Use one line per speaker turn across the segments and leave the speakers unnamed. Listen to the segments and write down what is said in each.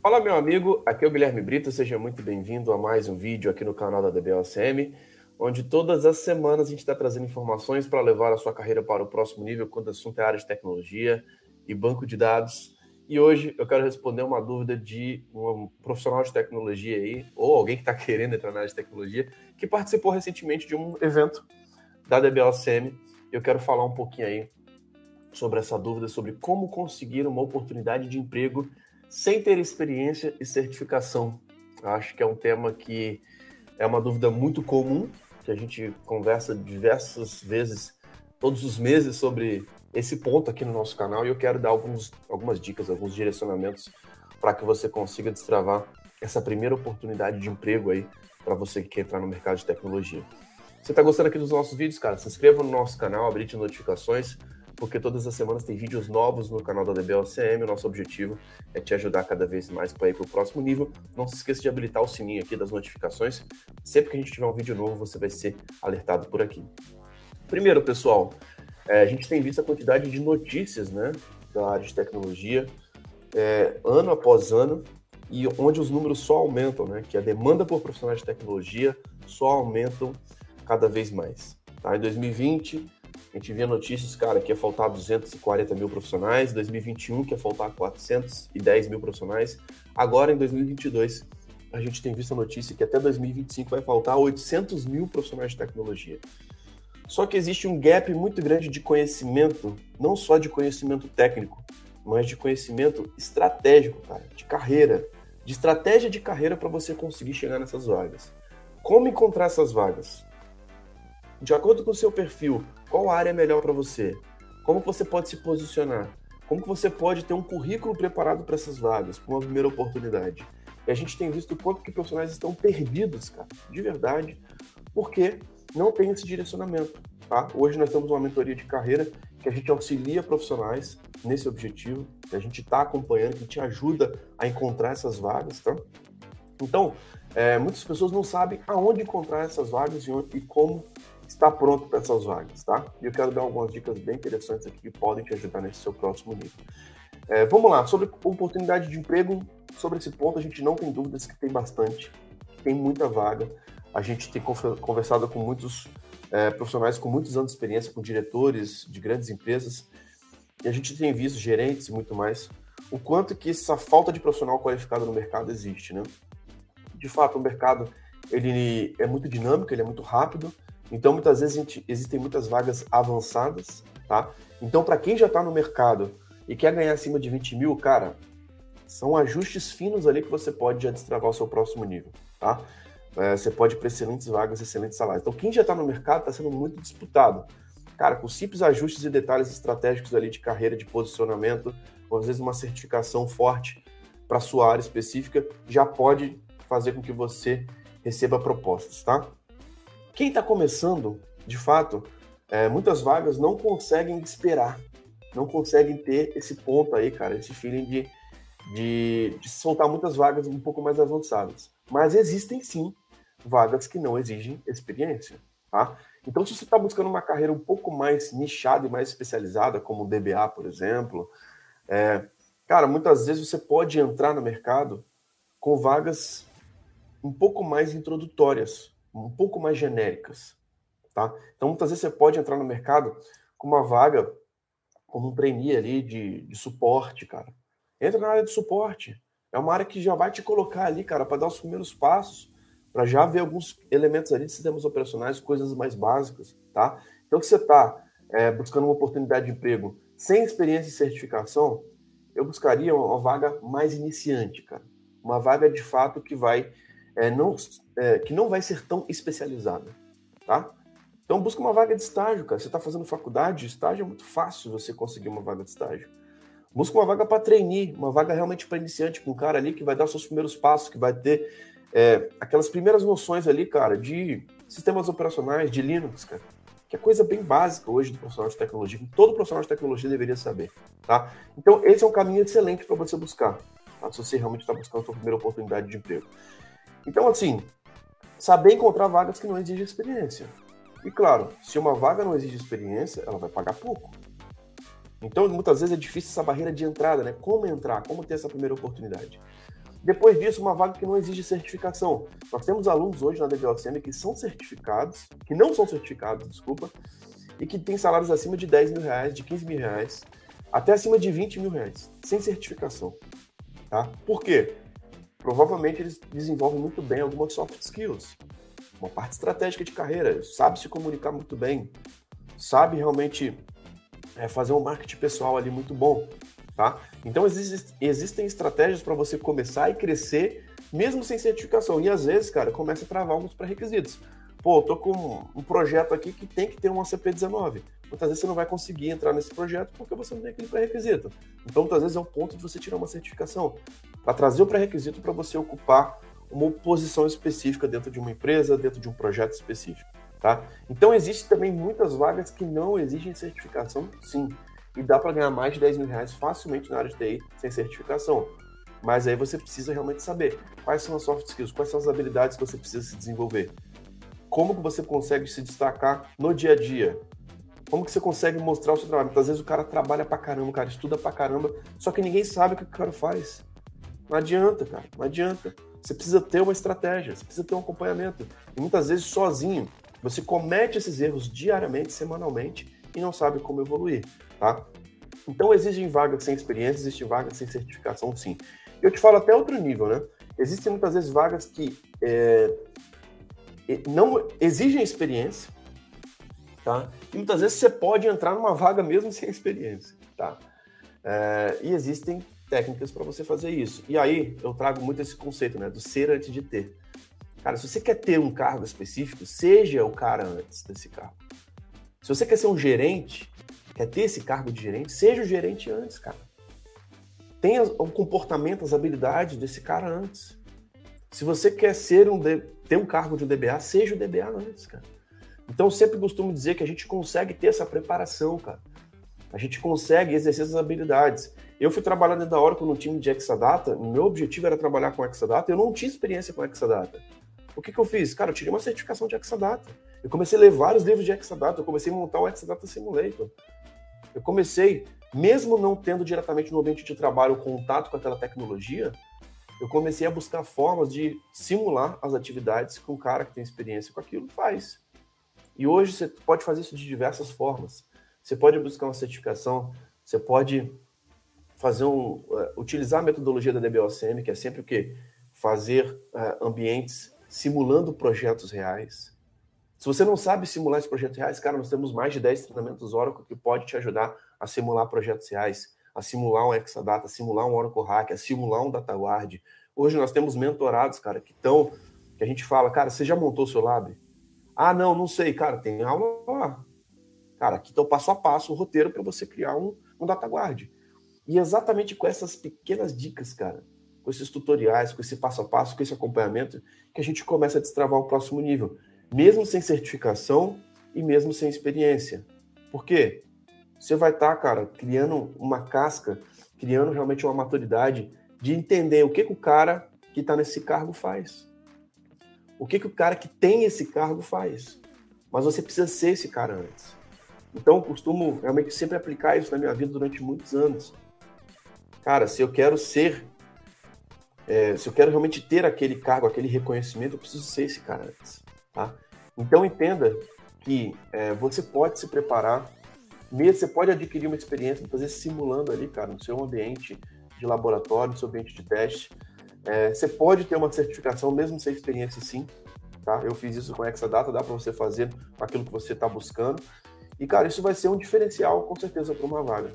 Fala, meu amigo, aqui é o Guilherme Brito, seja muito bem-vindo a mais um vídeo aqui no canal da DBLCM, onde todas as semanas a gente está trazendo informações para levar a sua carreira para o próximo nível quando o assunto é área de tecnologia e banco de dados. E hoje eu quero responder uma dúvida de um profissional de tecnologia aí, ou alguém que está querendo entrar na área de tecnologia, que participou recentemente de um evento da DBLCM. Eu quero falar um pouquinho aí sobre essa dúvida, sobre como conseguir uma oportunidade de emprego sem ter experiência e certificação. Acho que é um tema que é uma dúvida muito comum, que a gente conversa diversas vezes, todos os meses, sobre esse ponto aqui no nosso canal, e eu quero dar alguns, algumas dicas, alguns direcionamentos para que você consiga destravar essa primeira oportunidade de emprego aí para você que quer entrar no mercado de tecnologia. Você está gostando aqui dos nossos vídeos, cara? Se inscreva no nosso canal, habilite notificações porque todas as semanas tem vídeos novos no canal da DBLCM. O nosso objetivo é te ajudar cada vez mais para ir para o próximo nível. Não se esqueça de habilitar o sininho aqui das notificações. Sempre que a gente tiver um vídeo novo, você vai ser alertado por aqui. Primeiro, pessoal, é, a gente tem visto a quantidade de notícias né, da área de tecnologia, é, ano após ano, e onde os números só aumentam, né? Que a demanda por profissionais de tecnologia só aumentam cada vez mais. Tá? Em 2020, a gente via notícias, cara, que ia faltar 240 mil profissionais, 2021 que ia faltar 410 mil profissionais. Agora, em 2022, a gente tem visto a notícia que até 2025 vai faltar 800 mil profissionais de tecnologia. Só que existe um gap muito grande de conhecimento, não só de conhecimento técnico, mas de conhecimento estratégico, cara, de carreira, de estratégia de carreira para você conseguir chegar nessas vagas. Como encontrar essas vagas? De acordo com o seu perfil, qual área é melhor para você? Como você pode se posicionar? Como que você pode ter um currículo preparado para essas vagas, para uma primeira oportunidade? E a gente tem visto o quanto que profissionais estão perdidos, cara, de verdade, porque não tem esse direcionamento. Tá? Hoje nós temos uma mentoria de carreira que a gente auxilia profissionais nesse objetivo, que a gente está acompanhando, que te ajuda a encontrar essas vagas, tá? Então, é, muitas pessoas não sabem aonde encontrar essas vagas e, onde, e como está pronto para essas vagas, tá? E eu quero dar algumas dicas bem interessantes aqui que podem te ajudar nesse seu próximo nível. É, vamos lá, sobre oportunidade de emprego, sobre esse ponto a gente não tem dúvidas que tem bastante, tem muita vaga. A gente tem conversado com muitos é, profissionais com muitos anos de experiência, com diretores de grandes empresas, e a gente tem visto gerentes e muito mais, o quanto que essa falta de profissional qualificado no mercado existe, né? De fato, o mercado ele é muito dinâmico, ele é muito rápido, então, muitas vezes gente, existem muitas vagas avançadas, tá? Então, para quem já está no mercado e quer ganhar acima de 20 mil, cara, são ajustes finos ali que você pode já destravar o seu próximo nível, tá? É, você pode ir para excelentes vagas, excelentes salários. Então, quem já está no mercado está sendo muito disputado. Cara, com simples ajustes e detalhes estratégicos ali de carreira, de posicionamento, ou às vezes uma certificação forte para sua área específica, já pode fazer com que você receba propostas, tá? Quem está começando, de fato, é, muitas vagas não conseguem esperar, não conseguem ter esse ponto aí, cara, esse feeling de, de, de soltar muitas vagas um pouco mais avançadas. Mas existem sim vagas que não exigem experiência, tá? Então, se você está buscando uma carreira um pouco mais nichada e mais especializada, como o DBA, por exemplo, é, cara, muitas vezes você pode entrar no mercado com vagas um pouco mais introdutórias, um pouco mais genéricas, tá? Então, muitas vezes você pode entrar no mercado com uma vaga como um trainee ali de, de suporte, cara. Entra na área de suporte. É uma área que já vai te colocar ali, cara, para dar os primeiros passos, para já ver alguns elementos ali de sistemas operacionais, coisas mais básicas, tá? Então, se você está é, buscando uma oportunidade de emprego sem experiência e certificação, eu buscaria uma vaga mais iniciante, cara. Uma vaga de fato que vai é, não, é, que não vai ser tão especializada, tá? Então busca uma vaga de estágio, cara. Você está fazendo faculdade, estágio é muito fácil você conseguir uma vaga de estágio. Busca uma vaga para trainee, uma vaga realmente para iniciante, com um cara ali que vai dar seus primeiros passos, que vai ter é, aquelas primeiras noções ali, cara, de sistemas operacionais, de Linux, cara. Que é coisa bem básica hoje do profissional de tecnologia, que todo profissional de tecnologia deveria saber, tá? Então, esse é um caminho excelente para você buscar, tá? se você realmente está buscando a sua primeira oportunidade de emprego. Então, assim, saber encontrar vagas que não exigem experiência. E claro, se uma vaga não exige experiência, ela vai pagar pouco. Então, muitas vezes é difícil essa barreira de entrada, né? Como entrar, como ter essa primeira oportunidade. Depois disso, uma vaga que não exige certificação. Nós temos alunos hoje na DBOCM que são certificados, que não são certificados, desculpa, e que têm salários acima de 10 mil reais, de 15 mil reais, até acima de 20 mil reais, sem certificação. Tá? Por quê? Provavelmente eles desenvolvem muito bem algumas soft skills, uma parte estratégica de carreira, sabe se comunicar muito bem, sabe realmente é, fazer um marketing pessoal ali muito bom, tá? Então existe, existem estratégias para você começar e crescer mesmo sem certificação. E às vezes, cara, começa a travar alguns pré-requisitos. Pô, tô com um projeto aqui que tem que ter um ACP19. Muitas vezes você não vai conseguir entrar nesse projeto porque você não tem aquele pré-requisito. Então, muitas vezes é o ponto de você tirar uma certificação para trazer o pré-requisito para você ocupar uma posição específica dentro de uma empresa, dentro de um projeto específico. Tá? Então, existem também muitas vagas que não exigem certificação, sim. E dá para ganhar mais de 10 mil reais facilmente na área de TI sem certificação. Mas aí você precisa realmente saber quais são as soft skills, quais são as habilidades que você precisa se desenvolver. Como que você consegue se destacar no dia a dia? Como que você consegue mostrar o seu trabalho? Muitas vezes o cara trabalha pra caramba, o cara estuda pra caramba, só que ninguém sabe o que o cara faz. Não adianta, cara, não adianta. Você precisa ter uma estratégia, você precisa ter um acompanhamento. E muitas vezes sozinho, você comete esses erros diariamente, semanalmente, e não sabe como evoluir, tá? Então existem vagas sem experiência, existem vagas sem certificação, sim. Eu te falo até outro nível, né? Existem muitas vezes vagas que é, não exigem experiência, tá? E muitas vezes você pode entrar numa vaga mesmo sem experiência, tá? É, e existem técnicas para você fazer isso. E aí eu trago muito esse conceito, né, do ser antes de ter. Cara, se você quer ter um cargo específico, seja o cara antes desse cargo. Se você quer ser um gerente, quer ter esse cargo de gerente, seja o gerente antes, cara. Tenha o comportamento, as habilidades desse cara antes. Se você quer ser um ter um cargo de DBA, seja o DBA antes, cara. Então eu sempre costumo dizer que a gente consegue ter essa preparação, cara. A gente consegue exercer essas habilidades. Eu fui trabalhar dentro da Oracle no time de Exadata, meu objetivo era trabalhar com Exadata, eu não tinha experiência com Exadata. O que, que eu fiz? Cara, eu tirei uma certificação de Exadata. Eu comecei a ler vários livros de Exadata, eu comecei a montar o Exadata Simulator. Eu comecei, mesmo não tendo diretamente no ambiente de trabalho contato com aquela tecnologia, eu comecei a buscar formas de simular as atividades que um cara que tem experiência com aquilo faz. E hoje você pode fazer isso de diversas formas. Você pode buscar uma certificação, você pode fazer um, uh, utilizar a metodologia da DBOCM, que é sempre o quê? Fazer uh, ambientes simulando projetos reais. Se você não sabe simular esses projetos reais, cara, nós temos mais de 10 treinamentos Oracle que pode te ajudar a simular projetos reais, a simular um Exadata, a simular um Oracle Hack, a simular um DataGuard. Hoje nós temos mentorados, cara, que estão, que a gente fala, cara, você já montou seu lab? Ah, não, não sei, cara, tem aula lá. Cara, aqui está o passo a passo, o roteiro para você criar um, um DataGuard. E exatamente com essas pequenas dicas, cara, com esses tutoriais, com esse passo a passo, com esse acompanhamento, que a gente começa a destravar o próximo nível, mesmo sem certificação e mesmo sem experiência. Por quê? Você vai estar, tá, cara, criando uma casca, criando realmente uma maturidade de entender o que, que o cara que está nesse cargo faz. O que, que o cara que tem esse cargo faz. Mas você precisa ser esse cara antes. Então, eu costumo realmente sempre aplicar isso na minha vida durante muitos anos. Cara, se eu quero ser, é, se eu quero realmente ter aquele cargo, aquele reconhecimento, eu preciso ser esse cara antes, tá? Então entenda que é, você pode se preparar, mesmo você pode adquirir uma experiência, muitas simulando ali, cara, no seu ambiente de laboratório, no seu ambiente de teste. É, você pode ter uma certificação mesmo sem experiência, sim. Tá? Eu fiz isso com a Exadata, dá para você fazer aquilo que você está buscando. E, cara, isso vai ser um diferencial, com certeza, para uma vaga.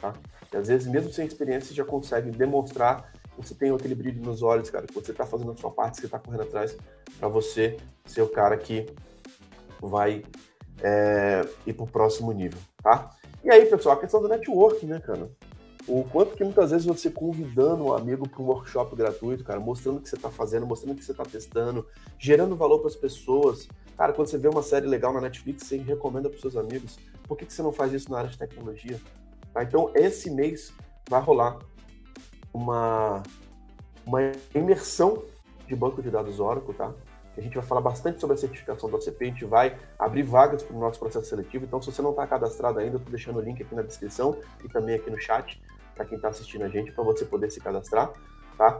Tá? E, às vezes, mesmo sem experiência, você já consegue demonstrar que você tem aquele brilho nos olhos, cara, que você está fazendo a sua parte, você está correndo atrás, para você ser o cara que vai é, ir para o próximo nível, tá? E aí, pessoal, a questão do network, né, cara? O quanto que muitas vezes você convidando um amigo para um workshop gratuito, cara, mostrando o que você está fazendo, mostrando o que você está testando, gerando valor para as pessoas. Cara, quando você vê uma série legal na Netflix, você recomenda para seus amigos. Por que, que você não faz isso na área de tecnologia? Tá? Então, esse mês vai rolar uma, uma imersão de banco de dados Oracle, tá? A gente vai falar bastante sobre a certificação do ACP, a gente vai abrir vagas para o nosso processo seletivo. Então, se você não está cadastrado ainda, eu estou deixando o link aqui na descrição e também aqui no chat para quem está assistindo a gente, para você poder se cadastrar, tá?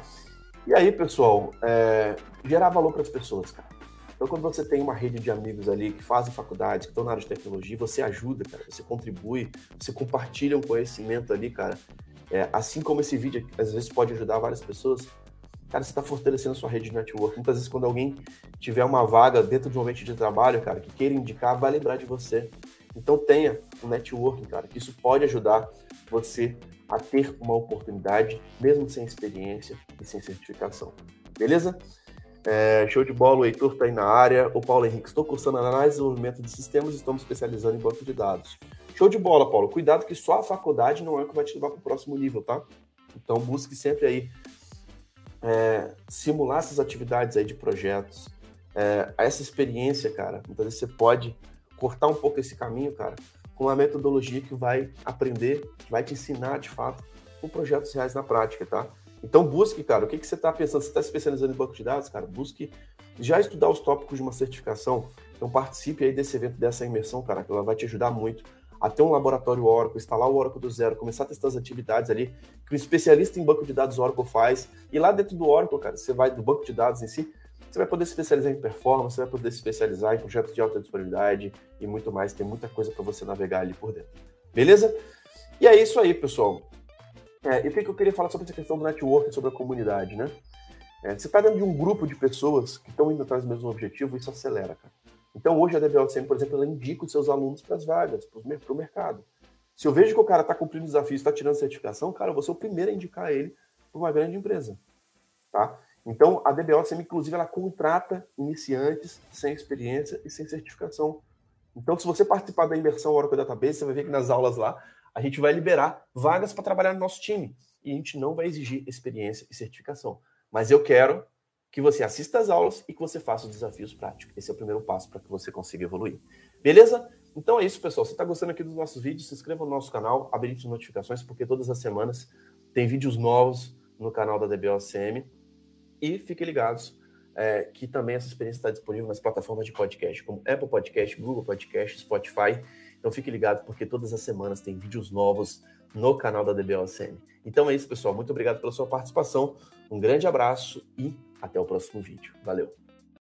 E aí, pessoal, é, gerar valor para as pessoas, cara. Então, quando você tem uma rede de amigos ali que fazem faculdade, que estão na área de tecnologia, você ajuda, cara, você contribui, você compartilha um conhecimento ali, cara. É, assim como esse vídeo às vezes pode ajudar várias pessoas, cara, você está fortalecendo a sua rede de network. Muitas vezes, quando alguém tiver uma vaga dentro de um ambiente de trabalho, cara, que queira indicar, vai lembrar de você. Então, tenha um networking, cara, que isso pode ajudar você a ter uma oportunidade, mesmo sem experiência e sem certificação. Beleza? É, show de bola, o Heitor está aí na área. O Paulo Henrique, estou cursando análise e desenvolvimento de sistemas e estamos especializando em banco de dados. Show de bola, Paulo. Cuidado que só a faculdade não é o que vai te levar para o próximo nível, tá? Então busque sempre aí é, simular essas atividades aí de projetos. É, essa experiência, cara, muitas vezes você pode cortar um pouco esse caminho, cara, com uma metodologia que vai aprender, que vai te ensinar de fato com projetos reais na prática, tá? Então busque, cara, o que, que você está pensando? Você está se especializando em banco de dados, cara? Busque já estudar os tópicos de uma certificação. Então participe aí desse evento, dessa imersão, cara, que ela vai te ajudar muito a ter um laboratório Oracle, instalar o Oracle do zero, começar a testar as atividades ali que um especialista em banco de dados Oracle faz. E lá dentro do Oracle, cara, você vai do banco de dados em si, você vai poder se especializar em performance, você vai poder se especializar em projetos de alta disponibilidade e muito mais. Tem muita coisa para você navegar ali por dentro. Beleza? E é isso aí, pessoal. É, e o que, eu queria falar sobre essa questão do networking, sobre a comunidade, né? É, você está dentro de um grupo de pessoas que estão indo atrás do mesmo objetivo, isso acelera, cara. Então, hoje a DBLCM, por exemplo, ela indica os seus alunos para as vagas, para o mercado. Se eu vejo que o cara está cumprindo desafios, está tirando certificação, cara, eu vou ser o primeiro a indicar ele para uma grande empresa. Tá? Então, a DBOCM, inclusive, ela contrata iniciantes sem experiência e sem certificação. Então, se você participar da imersão Oracle Database, você vai ver que nas aulas lá, a gente vai liberar vagas para trabalhar no nosso time. E a gente não vai exigir experiência e certificação. Mas eu quero que você assista às aulas e que você faça os desafios práticos. Esse é o primeiro passo para que você consiga evoluir. Beleza? Então é isso, pessoal. Se está gostando aqui dos nossos vídeos, se inscreva no nosso canal, habilite as notificações, porque todas as semanas tem vídeos novos no canal da DBOCM. E fiquem ligados é, que também essa experiência está disponível nas plataformas de podcast, como Apple Podcast, Google Podcast, Spotify então fique ligado porque todas as semanas tem vídeos novos no canal da DBOSM. Então é isso, pessoal. Muito obrigado pela sua participação. Um grande abraço e até o próximo vídeo. Valeu!